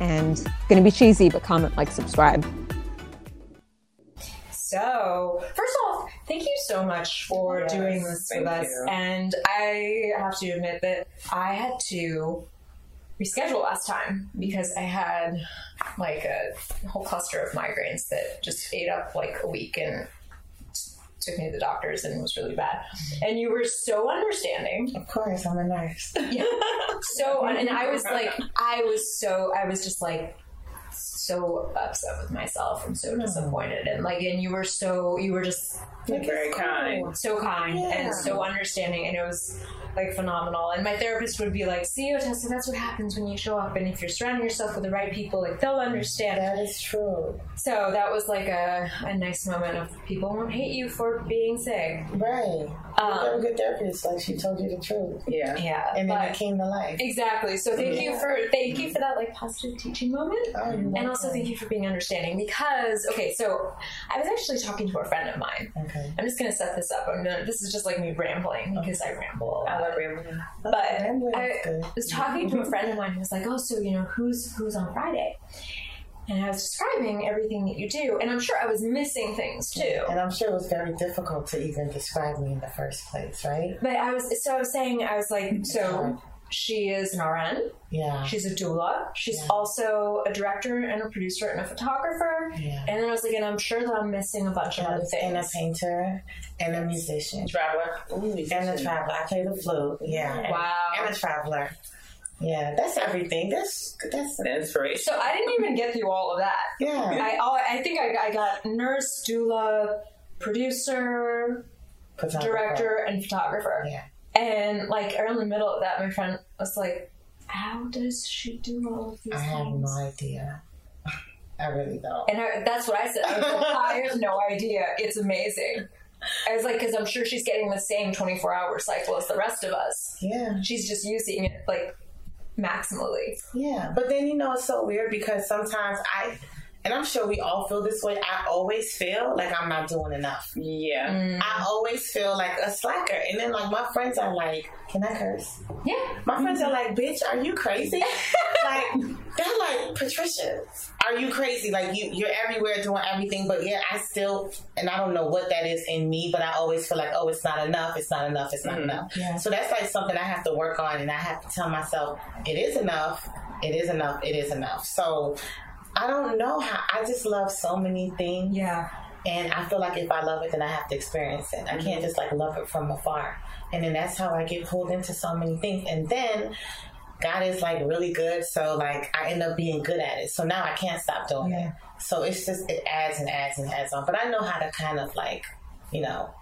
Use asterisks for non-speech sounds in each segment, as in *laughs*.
and going to be cheesy, but comment, like, subscribe. So, first off, thank you so much for Yes, doing this with us. you. And I have to admit that I had to reschedule last time because I had like a whole cluster of migraines that just ate up like a week and took me to the doctors and was really bad. Mm-hmm. And you were so understanding. Of course, I'm a nurse. *laughs* Yeah. So, and I was like, I was so, I was just like, so upset with myself and so hmm. disappointed. And like, and you were so, you were just You're very kind. so kind Yeah. and so understanding. And it was like phenomenal. And my therapist would be like, see, you Tessa, that's what happens when you show up. And if you're surrounding yourself with the right people, like they'll understand. That is true. So that was like a, a nice moment of people won't hate you for being sick. Right. You have a Um, good therapist, like she told you the truth. Yeah. yeah. And then but- it came to life. Exactly. So thank you for thank you for that like positive teaching moment. Oh, And also thank you for being understanding because okay, so I was actually talking to a friend of mine. Okay. I'm just gonna set this up. I'm gonna this is just like me rambling because I ramble. I love rambling. But Rambling I was talking to a friend of *laughs* mine who was like, "Oh, so you know who's who's on Friday?" And I was describing everything that you do, and I'm sure I was missing things too. And I'm sure it was very difficult to even describe me in the first place, right? But I was so I was saying I was like, so she is an RN. Yeah. She's a doula. She's Yeah. also a director and a producer and a photographer. Yeah. And then I was like, and I'm sure that I'm missing a bunch of And other a, and a painter and a musician Traveler. Ooh, and a traveler. I play the flute. Yeah. Wow. And a traveler. Yeah, that's everything. That's that's The inspiration. So I didn't even get through all of that. yeah. I all, I think I, I got nurse, doula, producer, director, and photographer. Yeah. And like around the middle of that, my friend was like, "How does she do all of these I have no idea. *laughs* I really don't. And I, that's what I said. I was like, I have no idea. It's amazing. I was like, because I'm sure she's getting the same 24 hour cycle as the rest of us. Yeah. She's just using it like maximally. Yeah, but then you know it's so weird because sometimes I, and I'm sure we all feel this way. I always feel like I'm not doing enough. yeah. Mm. I always feel like a slacker, and then like my friends are like, "Can I curse?" Yeah. My friends are mm-hmm. like, "Bitch, are you crazy?" *laughs* like they're like, "Patricia, are you crazy? Like you, you're everywhere doing everything, but yeah, I still, and I don't know what that is in me, but I always feel like, oh, it's not enough. It's not enough. It's not mm-hmm. enough. Yeah. So that's like something I have to work on, and I have to tell myself, it is enough. It is enough. It is enough. So. I don't know how. I just love so many things. Yeah. And I feel like if I love it, then I have to experience it. I can't mm-hmm. just like love it from afar. And then that's how I get pulled into so many things. And then God is like really good. So like I end up being good at it. So now I can't stop doing Yeah. it. So it's just, it adds and adds and adds on. But I know how to kind of like, you know,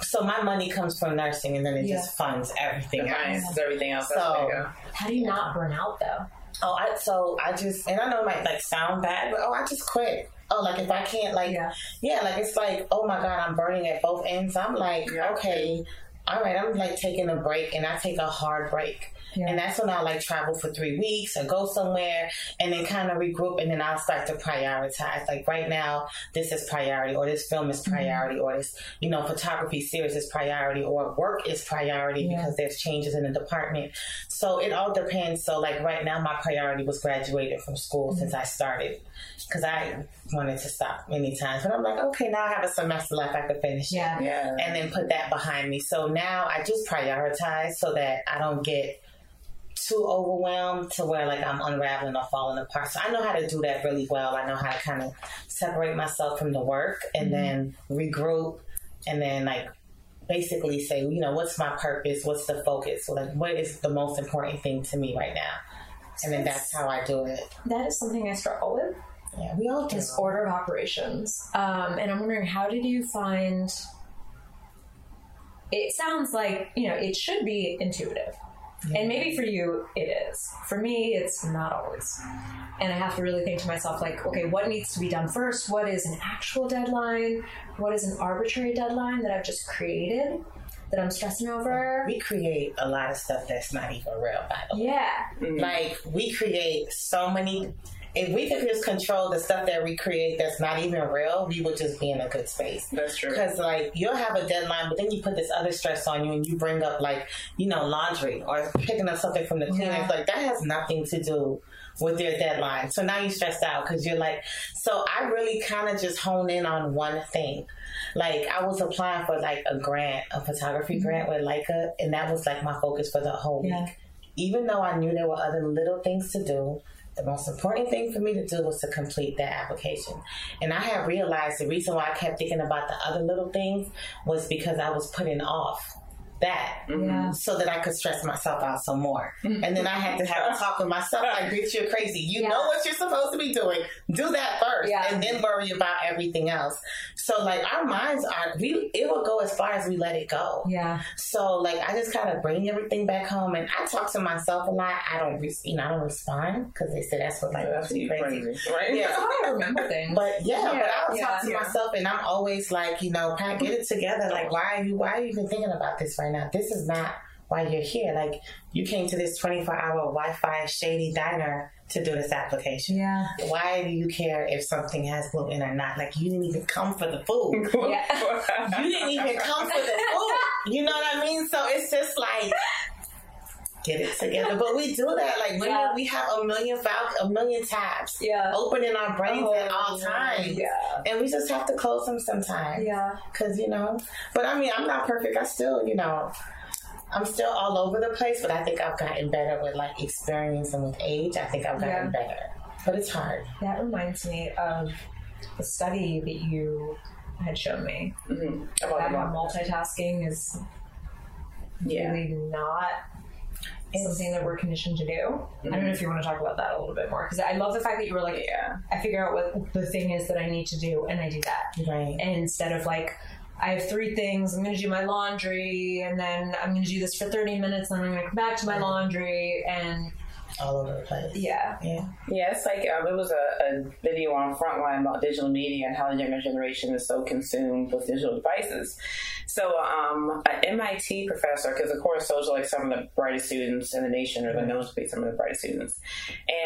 so my money comes from nursing and then it just funds everything The else. everything else. So- How do you not burn out though? Oh, I so I just and I know it might like sound bad, but oh, I just quit. Oh, like if I can't like Yeah. yeah, like it's like oh my god, I'm burning at both ends. I'm like Yeah. okay, all right, I'm like taking a break, and I take a hard break. Yeah. And that's when I like travel for three weeks or go somewhere and then kind of regroup and then I'll start to prioritize. Like right now, this is priority or this film is mm-hmm. priority or this, you know, photography series is priority or work is priority Yeah. because there's changes in the department. So it all depends. So like right now, my priority was graduated from school since mm-hmm. I started because I wanted to stop many times. But I'm like, okay, now I have a semester left. I could finish. it Yeah. Yeah. and then put that behind me. So now I just prioritize so that I don't get too overwhelmed to where like I'm unraveling or falling apart. So I know how to do that really well. I know how to kind of separate myself from the work and then regroup and then like basically say, you know, what's my purpose? What's the focus? So like what is the most important thing to me right now? And then that's how I do it. That is something I struggle with. Yeah, we all do. Is order of operations. Um, and I'm wondering, how did you find? It sounds like you know it should be intuitive. And maybe for you, it is. For me, it's not always. And I have to really think to myself, like, okay, what needs to be done first? What is an actual deadline? What is an arbitrary deadline that I've just created that I'm stressing over? We create a lot of stuff that's not even real, by the way. Yeah. Mm. Like we create so many. If we could just control the stuff that we create that's not even real, we would just be in a good space. That's true. Because like you'll have a deadline, but then you put this other stress on you, and you bring up like you know laundry or picking up something from the cleaners. Yeah. Like that has nothing to do with your deadline. So now you're stressed out because you're like. So I really kind of just hone in on one thing. Like I was applying for like a grant, a photography mm-hmm. grant with Leica, and that was like my focus for the whole Yeah. week. Even though I knew there were other little things to do, the most important thing for me to do was to complete that application. And I had realized the reason why I kept thinking about the other little things was because I was putting off that Yeah. so that I could stress myself out some more. Mm-hmm. And then I had to have a talk with myself like, *laughs* bitch, you're crazy. You Yeah. know what you're supposed to be doing. Do that first Yeah. and then worry about everything else. So like our minds are we it will go as far as we let it go. Yeah. So like I just kind of bring everything back home and I talk to myself a lot. I don't re- you know, I don't respond because they said that's what like That's crazy. crazy, right? Yeah. *laughs* I remember things. But yeah, but I'll talk to myself, and I'm always like, you know, Pat, get it together. Like, *laughs* why are you? Why are you even thinking about this right now? This is not why you're here. Like, you came to this 24 hour Wi-Fi shady diner to do this application. yeah. Why do you care if something has gluten or not? Like, you didn't even come for the food. *laughs* Yeah. You didn't even come for the food. You know what I mean? So it's just like. Get it together, but we do that. Like women, Yeah. we have a million val- a million tabs Yeah. open in our brains at all Oh, times. Yeah. And we just have to close them sometimes. Yeah. Cause you know, but I mean, I'm not perfect. I still, you know, I'm still all over the place. But I think I've gotten better with like experience and with age. I think I've gotten Yeah. better. But it's hard. That reminds me of the study that you had shown me Mhm. about About how multitasking is Yeah. really not something that we're conditioned to do. I don't know mm-hmm. if you want to talk about that a little bit more because I love the fact that you were like, Yeah. I figure out what the thing is that I need to do and I do that. Right. And instead of like, I have three things. I'm going to do my laundry, and then I'm going to do this for 30 minutes, and then I'm going to come back to my laundry, and All over the place. yeah, Yeah. Yeah, it's like um, there was a, a video on Frontline about digital media and how the younger generation is so consumed with digital devices. So, um, an MIT professor, because of course those are like some of the brightest students in the nation, or they're known to be some of the brightest students,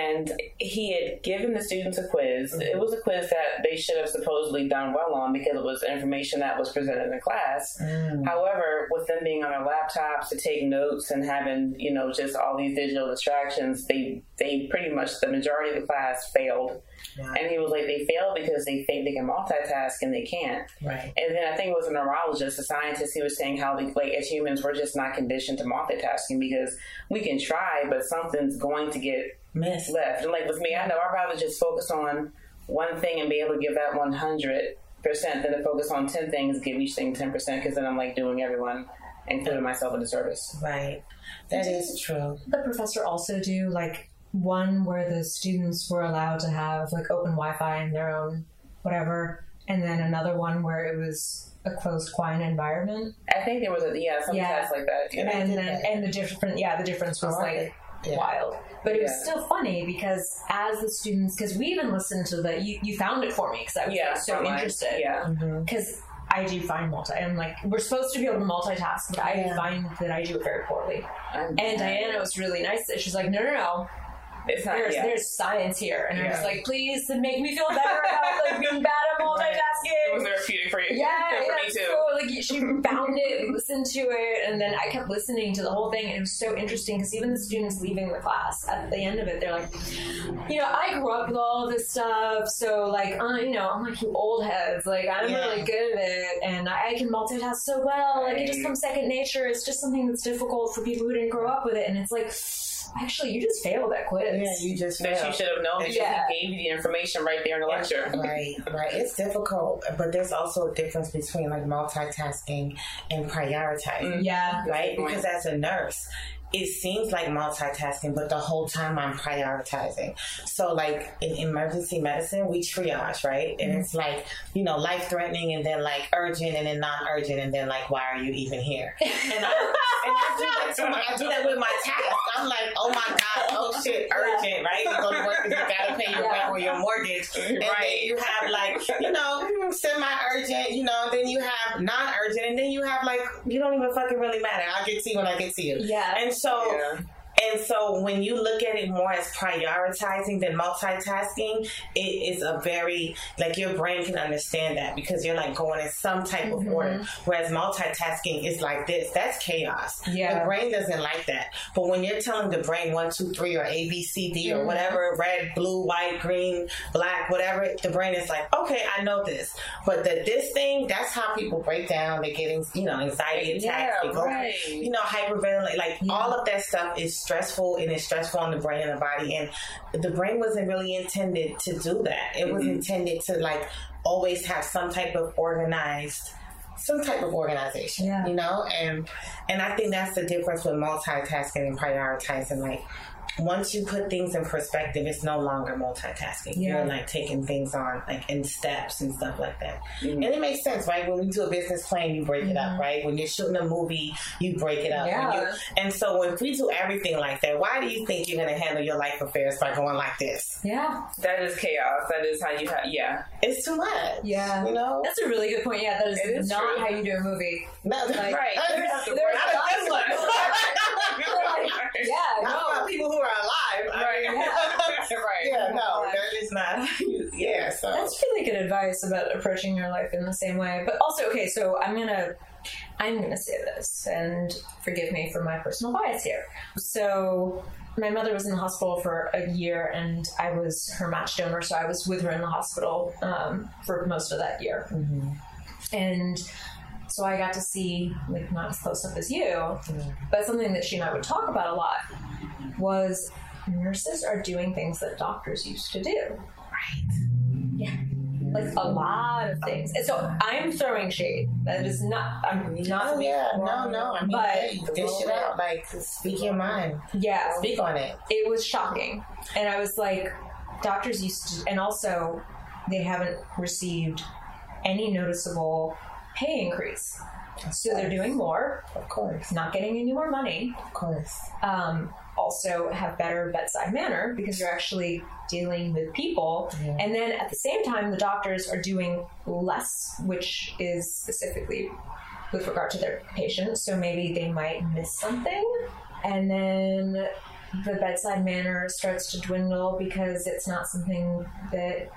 and he had given the students a quiz. It was a quiz that they should have supposedly done well on because it was information that was presented in class. However, with them being on their laptops to take notes and having, you know, just all these digital distractions, they they pretty much the majority of the class failed. Wow. And he was like, they failed because they think they can multitask and they can't. Right. And then I think it was a neurologist, a scientist, he was saying how like, like as humans we're just not conditioned to multitasking because we can try, but something's going to get Missed. left. And like with me, I know I'd rather just focus on one thing and be able to give that one hundred percent than to focus on ten things, give each thing ten percent, because then I'm like doing everyone, including myself, a disservice. Right. That is true. the professor also do like one where the students were allowed to have like open Wi-Fi in their own whatever, and then another one where it was a closed, quiet environment, I think there was a yeah some Yeah. test like that. Yeah. and then and the different yeah the difference was Oh, like. Yeah. wild, but it was still funny because as the students because we even listened to the you, you found it for me because I was yeah, like, so Frontline. interested Yeah, mm-hmm. because I do find multi I'm like we're supposed to be able to multitask, but I Yeah. find that I do it very poorly. I'm- And Diana was really nice. She's like, no, no, no. It's not. there's yeah. there's science here, and I was Yeah. like, please make me feel better about like being bad at multitasking. it was therapeutic for you. Yeah, for yeah, me too. so like she found it, listened to it, and then I kept listening to the whole thing, and it was so interesting because even the students leaving the class at the end of it, they're like, you know, I grew up with all this stuff, so like, uh, you know, I'm like you old heads, like I'm Yeah. really good at it, and I I can multitask so well, like it just comes second nature. It's just something that's difficult for people who didn't grow up with it, and it's like. Actually, you just failed that quiz. Yeah, you just that failed. you should have known because Yeah. he gave you the information right there in the lecture. Right, right. It's difficult, but there's also a difference between like multitasking and prioritizing. Mm-hmm. Yeah. right? Because as a nurse, it seems like multitasking, but the whole time I'm prioritizing. So, like in emergency medicine, we triage, right? And mm-hmm. it's like, you know, life threatening and then like urgent and then non urgent and then like, why are you even here? *laughs* And I, and I do that to my, I do that with my task. I'm like, oh my God, oh shit, urgent, right? You go to work because you gotta pay your rent or your mortgage. And Right. then you have like, you know, semi urgent, you know, then you have non urgent, and then you have like, you don't even fucking really matter. I'll get to you when I get to you. Yeah. And so Yeah. And so when you look at it more as prioritizing than multitasking, it is a very like your brain can understand that because you're like going in some type of mm-hmm. order. Whereas multitasking is like this. That's chaos. Yeah. The brain doesn't like that. But when you're telling the brain one, two, three, or A, B, C, D, or mm-hmm. whatever, red, blue, white, green, black, whatever, the brain is like, okay, I know this. But that this thing, that's how people break down. They get, you know, anxiety attacks. Yeah, go, right. you know, hyperventilate. Like all of that stuff is stressful and it's stressful on the brain and the body. And the brain wasn't really intended to do that. It was intended to like always have some type of organized some type of organization, Yeah. you know, and and I think that's the difference with multitasking and prioritizing. Like once you put things in perspective, it's no longer multitasking. Yeah. You're like taking things on like in steps and stuff like that, Mm-hmm. and it makes sense, right? When we do a business plan, you break it up, right? When you're shooting a movie, you break it up. Yeah. you- and so if we do everything like that, why do you think you're going to handle your life affairs by going like this? Yeah. That is chaos. That is how you have. Yeah. It's too much. Yeah. you know. That's a really good point. Yeah, that is, It is not true. how you do a movie. No, Like, Right. There's, You have to there's *laughs* *laughs* work Not a good one. like, yeah, Not no. about people who are alive. I Right. mean, *laughs* right. yeah, no, God. that is not. *laughs* Yeah, so That's really good advice about approaching your life in the same way. But also, okay, so I'm gonna I'm gonna say this, and forgive me for my personal bias here. So my mother was in the hospital for a year, and I was her match donor, so I was with her in the hospital um, for most of that year. And so I got to see, like, not as close up as you, but something that she and I would talk about a lot was nurses are doing things that doctors used to do. Right. Yeah. Like a lot of things. And so I'm throwing shade. That is not, I'm not. Oh yeah, no, no. I mean, But- hey, dish it out. Like, speak your mind. Yeah. Speak on it. It was shocking. And I was like, doctors used to, and also they haven't received any noticeable pay increase. So they're doing more, Of course, not getting any more money. of course. um, also have better bedside manner because you're actually dealing with people. And then at the same time, the doctors are doing less, which is specifically with regard to their patients. So maybe they might miss something. And then the bedside manner starts to dwindle because it's not something that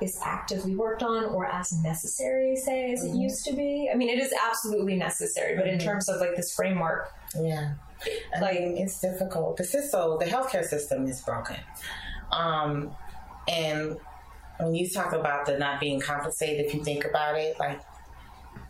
is actively worked on or as necessary, say, as it mm-hmm. used to be. I mean, it is absolutely necessary, but in mm-hmm. terms of like this framework, Yeah. *laughs* Like- it's difficult. The system, the healthcare system is broken. Um, and when you talk about the not being compensated, if you think about it, like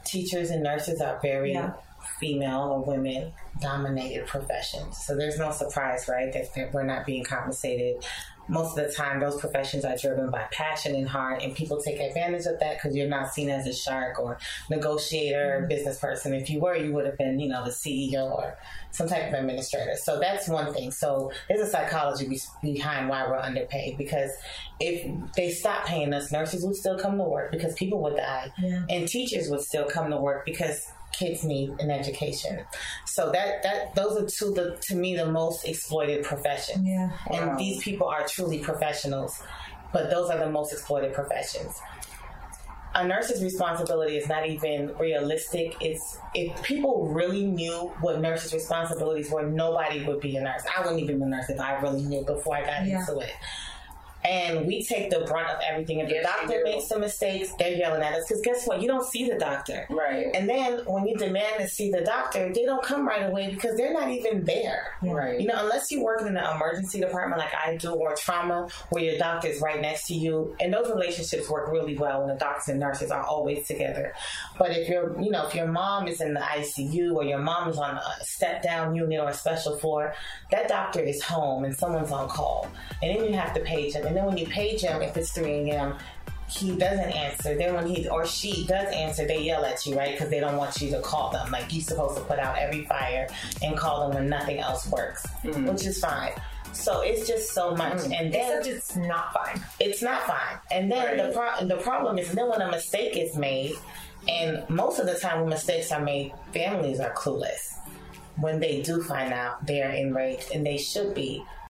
teachers and nurses are very Yeah. Female or women dominated professions. So there's no surprise, right, that, that we're not being compensated. Most of the time, those professions are driven by passion and heart, and people take advantage of that because you're not seen as a shark or negotiator or mm-hmm. business person. If you were, you would have been, you know, the CEO or some type of administrator. So that's one thing. So there's a psychology be- behind why we're underpaid because if they stopped paying us, nurses would still come to work because people would die, Yeah. and teachers would still come to work because kids need an education. So that that those are two the to me the most exploited professions. Yeah. And these people are truly professionals, but those are the most exploited professions. A nurse's responsibility is not even realistic. It's if people really knew what nurses' responsibilities were, nobody would be a nurse. I wouldn't even be a nurse if I really knew before I got Yeah. into it. And we take the brunt of everything. If the Yes, you doctor do. makes some mistakes, they're yelling at us. Because guess what? You don't see the doctor. Right. And then when you demand to see the doctor, they don't come right away because they're not even there. Right. You know, unless you work in the emergency department like I do or trauma where your doctor is right next to you. And those relationships work really well when the doctors and nurses are always together. But if you're, you know, if your mom is in the ICU or your mom is on a step down unit or a special floor, that doctor is home and someone's on call. And then you have to page them. And then when you page them, if it's 3 a.m., he doesn't answer, then when he or she does answer, they yell at you, right? Because they don't want you to call them. Like you're supposed to put out every fire and call them when nothing else works, Mm-hmm. which is fine. So it's just so much, and then Except it's not fine. it's not fine. And then the pro- the problem is then when a mistake is made, and most of the time when mistakes are made, families are clueless. When they do find out, they're enraged, and they should be.